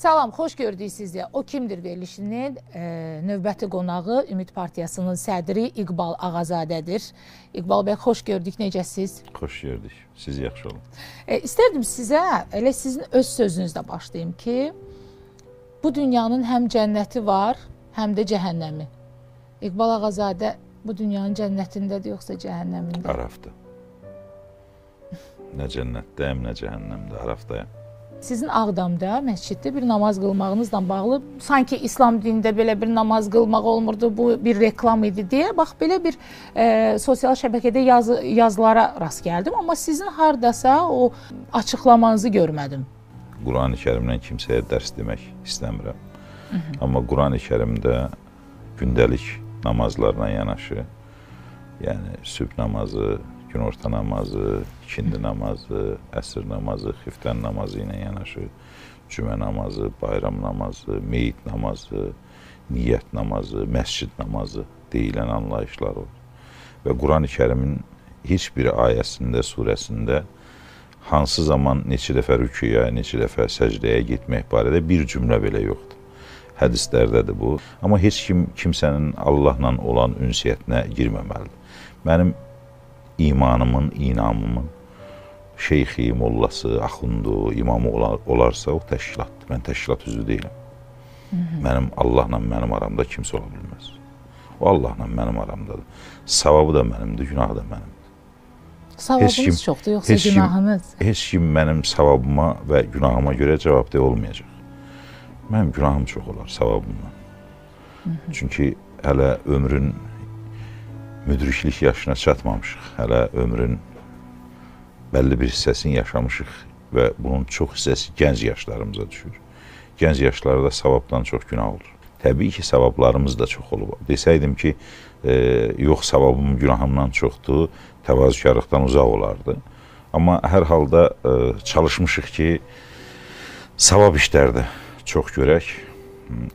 Salam, xoş gördük sizi. O kimdir verilişinin e, növbəti qonağı Ümid Partiyasının sədri İqbal Ağazadədir. İqbal bəy, xoş gördük. Necəsiz? Xoş gördük. Siz yaxşı olun. E, istərdim sizə elə sizin öz sözünüzlə başlayım ki, bu dünyanın həm cənnəti var, həm də cəhənnəmi. İqbal Ağazadə bu dünyanın cənnətindədir yoxsa cəhənnəmində? Arafda. Nə cənnətdəyəm, nə cəhənnəmdə, Arafdayam. Sizin Ağdamda məsciddə bir namaz qılmağınızla bağlı sanki İslam dinində belə bir namaz qılmaq olmurdu, bu bir reklam idi deyə bax belə bir e, sosial şəbəkədə yazı, yazılara rast gəldim, amma sizin hardasa o açıqlamanızı görmədim. Qurani-Kərimdən kimsəyə dərs demək istəmirəm. Amma Qurani-Kərimdə gündəlik namazlarla yanaşı, yəni sübh namazı, günorta namazı, ikindi namazı, əsr namazı, xiftən namazı ilə yanaşı, cümə namazı, bayram namazı, meyit namazı, niyyət namazı, məscid namazı deyilən anlayışlar olur. Və Qurani-Kərimin heç bir ayəsində, surəsində hansı zaman neçə dəfə rüküyə, neçə dəfə səcdəyə getmək barədə bir cümlə belə yoxdur. Hədislərdədir bu. Amma heç kim kimsənin Allahla olan ünsiyyətinə girməməlidir. Mənim imanımın, inamımın şeyxi, mollası, axundu, imamı olar, olarsa o təşkilatdır. Mən təşkilat üzvü deyiləm. Hı -hı. Mənim Allahla mənim aramda kimsə ola bilməz. O Allahla mənim aramdadır. Savabı da mənimdir, günahı da mənimdir. Savabınız Heç kim- çoxdur yoxsa heç kim- günahınız? Heç kim mənim savabıma və günahıma görə cavabdeh olmayacaq. Mənim günahım çox olar savabımdan. Çünki hələ ömrün müdriklik yaşına çatmamışıq. Hələ ömrün bəlli bir hissəsini yaşamışıq və bunun çox hissəsi gənc yaşlarımıza düşür. Gənc yaşlarda savabdan çox günah olur. Təbii ki, savablarımız da çox olub. Desəydim ki, e, yox savabım günahımdan çoxdur, təvazökarlıqdan uzaq olardı. Amma hər halda e, çalışmışıq ki, savab işlərdə çox görək.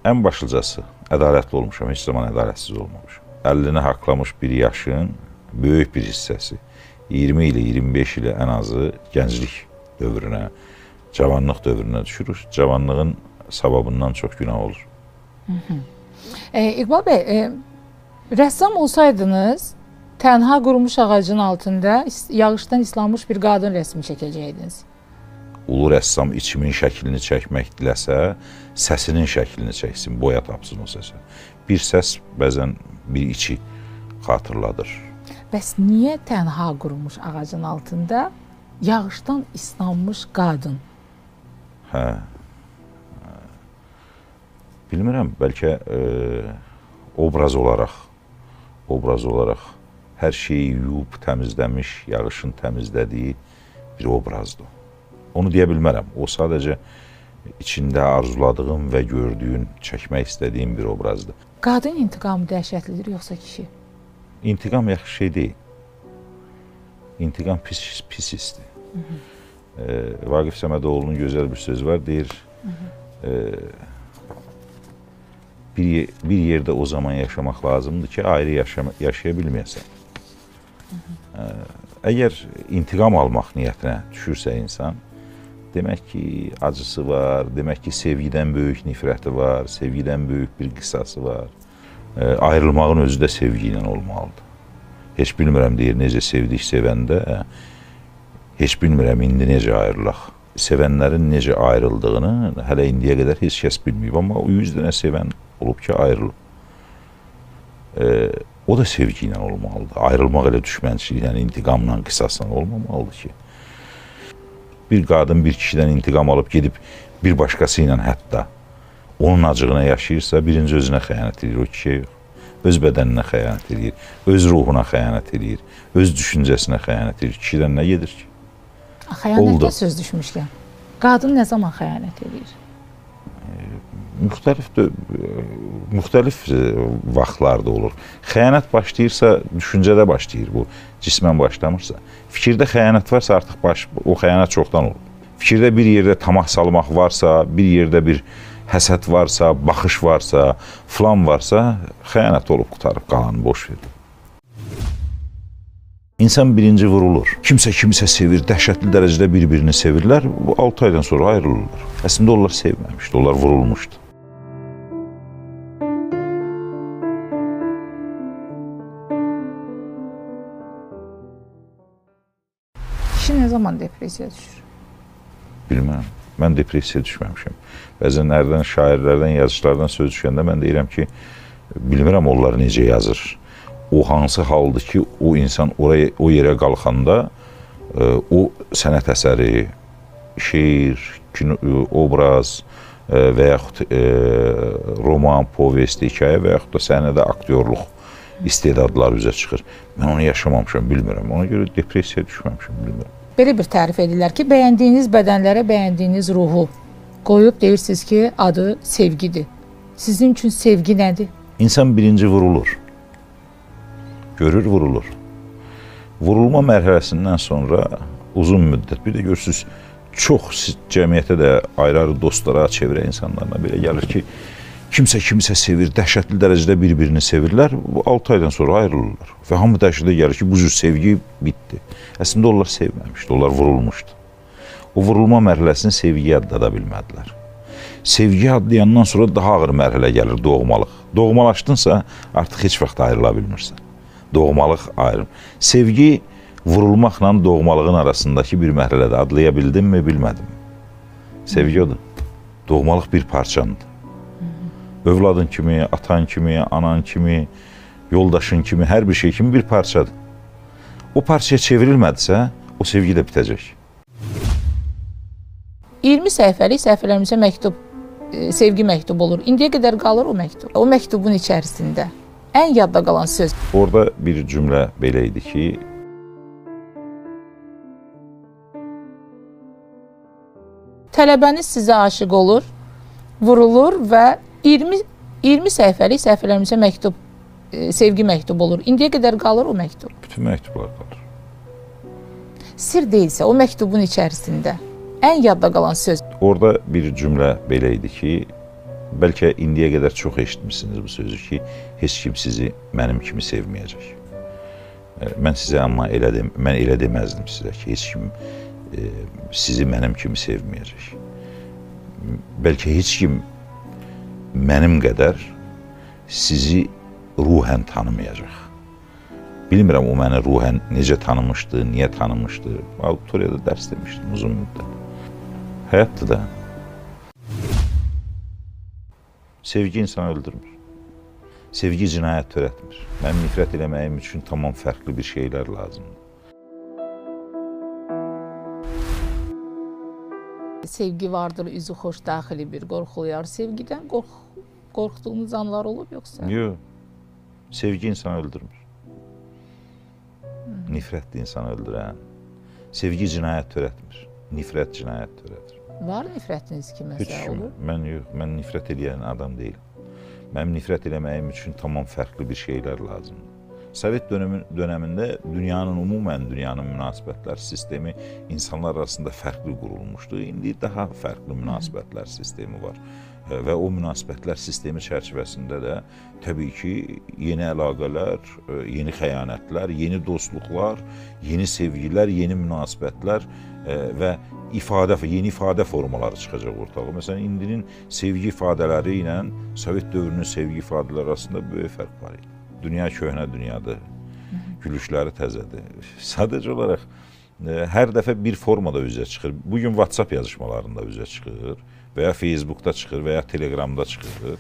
Ən başlıcası ədalətli olmuşam, heç zaman ədalətsiz olmamışam. 50-ni haqlamış bir yaşın böyük bir hissəsi 20 ilə 25 ilə ən azı gənclik dövrünə, cavanlıq dövrünə düşür. Cavanlığın savabından çox günah olur. E, İqbal bəy, e, rəssam olsaydınız, tənha qurumuş ağacın altında yağışdan islanmış bir qadın rəsmi çəkəcəydiniz. Ulu rəssam içimin şəklini çəkmək diləsə, səsinin şəklini çəksin, boya tapsın o səsə. Bir səs bəzən bir içi xatırladır. Bəs niyə tənha qurumuş ağacın altında yağışdan islanmış qadın? Hə. Bilmirəm, bəlkə e, obraz olaraq obraz olaraq hər şeyi yuyub təmizləmiş, yağışın təmizlədiyi bir obrazdır. Onu deyə bilmərəm. O sadəcə içində arzuladığım və gördüyün, çəkmək istədiyim bir obrazdır. Qadın intiqamı dəhşətlidir yoxsa kişi? İntiqam yaxşı şey deyil. İntiqam pis pis hissdir. E, Vaqif Səmədoğlu'nun gözəl bir sözü var, deyir. E, bir bir yerdə o zaman yaşamaq lazımdır ki, ayrı yaşama, yaşaya bilməyəsən. E, əgər intiqam almaq niyyətinə düşürsə insan, demək ki, acısı var, demək ki, sevgidən böyük nifrəti var, sevgidən böyük bir qisası var. E, ayrılmağın özü də sevgi ilə olmalıdır. Heç bilmirəm deyir necə sevdik sevəndə. Heç bilmirəm indi necə ayrılaq. Sevənlərin necə ayrıldığını hələ indiyə qədər heç kəs bilməyib, amma o 100 dənə sevən olub ki, ayrılıb. E, o da sevgi ilə olmalıdır. Ayrılmaq elə düşmənçiliklə, intiqamla, qisasla olmamalıdır ki. Bir qadın bir kişidən intiqam alıb gedib bir başqası ilə hətta onun acığına yaşayırsa, birinci özünə xəyanət edir, o kişiyə yox. Öz bədəninə xəyanət edir, öz ruhuna xəyanət edir, öz düşüncəsinə xəyanət edir. Kişidən nə gedir ki? Xəyanətə Oldu. söz düşmüşkən. Qadın nə zaman xəyanət edir? Müxtəlif müxtəlif e, vaxtlarda olur. Xəyanət başlayırsa, düşüncədə başlayır bu, cismən başlamırsa. Fikirdə xəyanət varsa artıq baş o xəyanət çoxdan olub. Fikirdə bir yerdə tamah salmaq varsa, bir yerdə bir həsəd varsa, baxış varsa, filan varsa, xəyanət olub qutarıb qalanı boş ver. İnsan birinci vurulur. Kimsə kimsə sevir, dəhşətli dərəcədə bir-birini sevirlər. Bu 6 aydan sonra ayrılırlar. Əslində onlar sevməmişdi, onlar vurulmuşdu. Zaman depressiyaya düşür? Bilmirəm. Mən depressiyaya düşməmişəm. Bəzən hərdən şairlərdən, yazıçılardan söz düşəndə mən deyirəm ki, bilmirəm onlar necə yazır. O hansı haldır ki, o insan oraya o yerə qalxanda ə, o sənət əsəri, şeir, kino, ə, obraz ə, və yaxud roman, povest, hekayə və yaxud da səhnədə aktyorluq istedadlar üzə çıxır. Mən onu yaşamamışam, bilmirəm. Ona görə depressiyaya düşməmişəm, bilmirəm. Belə bir tərif edirlər ki, bəyəndiyiniz bədənlərə bəyəndiyiniz ruhu qoyub deyirsiniz ki, adı sevgidir. Sizin üçün sevgi nədir? İnsan birinci vurulur. Görür, vurulur. Vurulma mərhələsindən sonra uzun müddət, bir də görürsüz, çox cəmiyyətə də ayrı-ayrı dostlara, çevrə insanlarına belə gəlir ki, kimsə kimsə sevir, dəhşətli dərəcədə bir-birini sevirlər. Bu 6 aydan sonra ayrılırlar. Və hamı dəhşətə gəlir ki, bu cür sevgi bitdi. Əslində onlar sevməmişdi, onlar vurulmuşdu. O vurulma mərhələsini sevgiyə adlada bilmədilər. Sevgi adlayandan sonra daha ağır mərhələ gəlir doğmalıq. Doğmalaşdınsa artıq heç vaxt ayrıla bilmirsən. Doğmalıq ayrım. Sevgi vurulmaqla doğmalığın arasındakı bir mərhələdə adlaya bildimmi, bilmədim. Sevgi odur. Doğmalıq bir parçandır. Övladın kimi, atan kimi, anan kimi, yoldaşın kimi, hər bir şey kimi bir parçadır. O parçaya çevrilmədisə, o sevgi də bitəcək. 20 səhifəlik səhifələrimizə məktub, e, sevgi məktubu olur. İndiyə qədər qalır o məktub. O məktubun içərisində ən yadda qalan söz. Orada bir cümlə belə idi ki, Tələbəniz sizə aşiq olur, vurulur və 20 20 səhifəlik səhifələrimizə məktub, e, sevgi məktubu olur. İndiyə qədər qalır o məktub. bütün məktublar qalır. Sir deyilsə o məktubun içərisində ən yadda qalan söz. Orada bir cümlə belə idi ki, bəlkə indiyə qədər çox eşitmisiniz bu sözü ki, heç kim sizi mənim kimi sevməyəcək. E, Mən sizə amma elə dem mən elə deməzdim sizə ki, heç kim e, sizi mənim kimi sevməyəcək. Bəlkə heç kim mənim qədər sizi ruhən tanımayacaq. Bilmirəm o məni ruhən necə tanımışdı, niyə tanımışdı. Auditoriyada dərs demişdim uzun müddət. Həyatdır da. Sevgi insanı öldürmür. Sevgi cinayət törətmir. Mənim nifrət eləməyim üçün tamam fərqli bir şeylər lazımdır. Sevgi vardır, üzü xoş daxili bir qorxulayar. Sevgidən qorx qorxduğunuz anlar olub yoxsa? Yox. Sevgi insanı öldürmür. Nifrət insanı öldürən. Sevgi cinayət törətmir. Nifrət cinayət törədir. Var nifrətiniz ki, Heç məsələ kim. olur? Mən yox, mən nifrət edən adam deyiləm. Mənim nifrət eləməyim üçün tamam fərqli bir şeylər lazımdır. Sovet dönəmi, dönəmində dünyanın ümumən dünyanın münasibətlər sistemi insanlar arasında fərqli qurulmuşdu. İndi daha fərqli münasibətlər sistemi var. E, Və o münasibətlər sistemi çərçivəsində də təbii ki, yeni əlaqələr, e, yeni xəyanətlər, yeni dostluqlar, yeni sevgilər, yeni münasibətlər e, və ifadə, yeni ifadə formaları çıxacaq ortağa. Məsələn, indinin sevgi ifadələri ilə Sovet dövrünün sevgi ifadələri arasında böyük fərq var idi. Dünya köhnə dünyadır. Gülüşləri təzədir. Sadəcə olaraq hər dəfə bir formada üzə çıxır. Bu gün WhatsApp yazışmalarında üzə çıxır və ya Facebookda çıxır və ya Telegramda çıxır.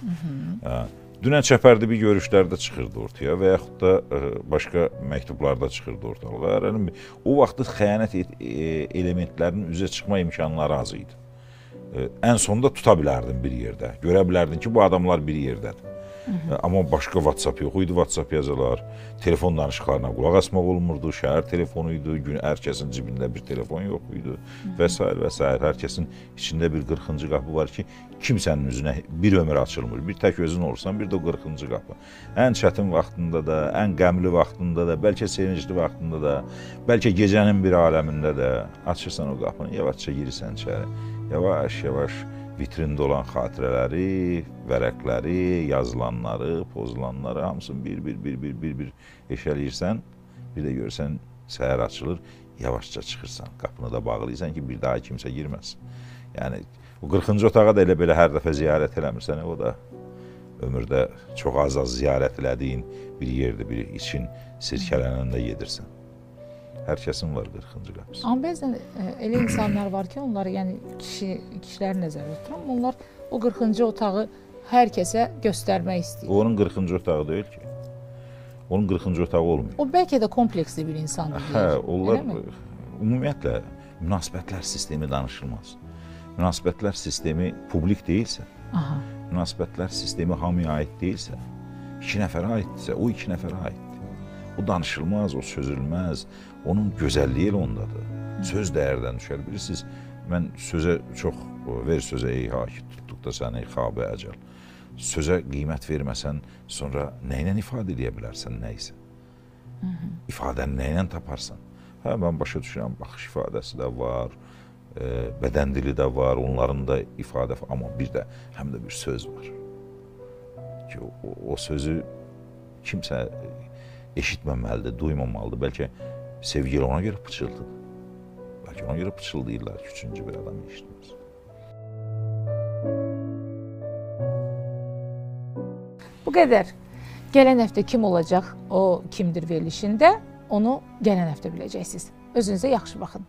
Hə. Dünən çəpərdi bir görüşlərdə çıxırdı ortaya və yaxud da ə, başqa məktublarda çıxırdı ortalığa. Bir- o vaxtı xəyanət et- e, elementlərinin üzə çıxma imkanları az idi. Ə, Ən sonunda tuta bilərdin bir yerdə. Görə bilərdin ki, bu adamlar bir yerdədir. Amma başqa WhatsApp yox idi, WhatsApp yazılar. Telefon danışıqlarına qulaq asmaq olmurdu. Şəhər telefonu idi. Gün hər kəsin cibində bir telefon yox idi və s. və s. Hər kəsin içində bir 40-cı qapı var ki, kimsənin üzünə bir ömür açılmır. Bir tək özün olsan, bir də o 40-cı qapı. Ən çətin vaxtında da, ən qəmli vaxtında da, bəlkə sevincli vaxtında da, bəlkə gecənin bir aləmində də açırsan o qapını, yavaşca girirsən içəri. Yavaş-yavaş vitrində olan xatirələri, vərəqləri, yazılanları, pozulanları hamısını bir-bir bir-bir bir-bir eşələyirsən. Bir də görsən Səhər açılır, yavaşca çıxırsan, qapını da bağlayırsan ki, bir daha kimsə girməsin. Yəni o 40-cı otağa da elə belə hər dəfə ziyarət eləmirsən, o da ömürdə çox az-az ziyarət elədiyin bir yerdir, bir için sirkələnəndə gedirsən. Hər kəsin var 40-cı qapısı. Amma bəzən ə, elə insanlar var ki, onları yəni kişi kişiləri nəzərdə tuturam, onlar o 40-cı otağı hər kəsə göstərmək istəyir. O onun 40-cı otağı deyil ki. Onun 40-cı otağı olmuyor. O bəlkə də kompleksli bir insandır. Hə, onlar ümumiyyətlə münasibətlər sistemi danışılmaz. Münasibətlər sistemi publik deyilsə, Aha. münasibətlər sistemi hamıya aid deyilsə, iki nəfərə aiddirsə, o iki nəfərə aiddir. Bu danışılmaz, o sözülməz, onun gözəlliyi elə ondadır. Söz dəyərdən düşər. Bilirsiniz, mən sözə çox ver sözə ey haki tutduqda səni xabə əcəl. Sözə qiymət verməsən, sonra nə ilə ifadə edə bilərsən nə isə? İfadəni nə ilə taparsan? Hə, mən başa düşürəm, baxış ifadəsi də var, e, bədən dili də var, onların da ifadə, amma bir də həm də bir söz var. Ki o, o, o sözü kimsə eşitməməlidir, duymamalıdır. Bəlkə sevgili ona görə pıçıltıdır. Bəlkə ona görə pıçıldayırlar ki, üçüncü bir adam eşitməz. Bu qədər. Gələn həftə kim olacaq, o kimdir verilişində, onu gələn həftə biləcəksiniz. Özünüzə yaxşı baxın.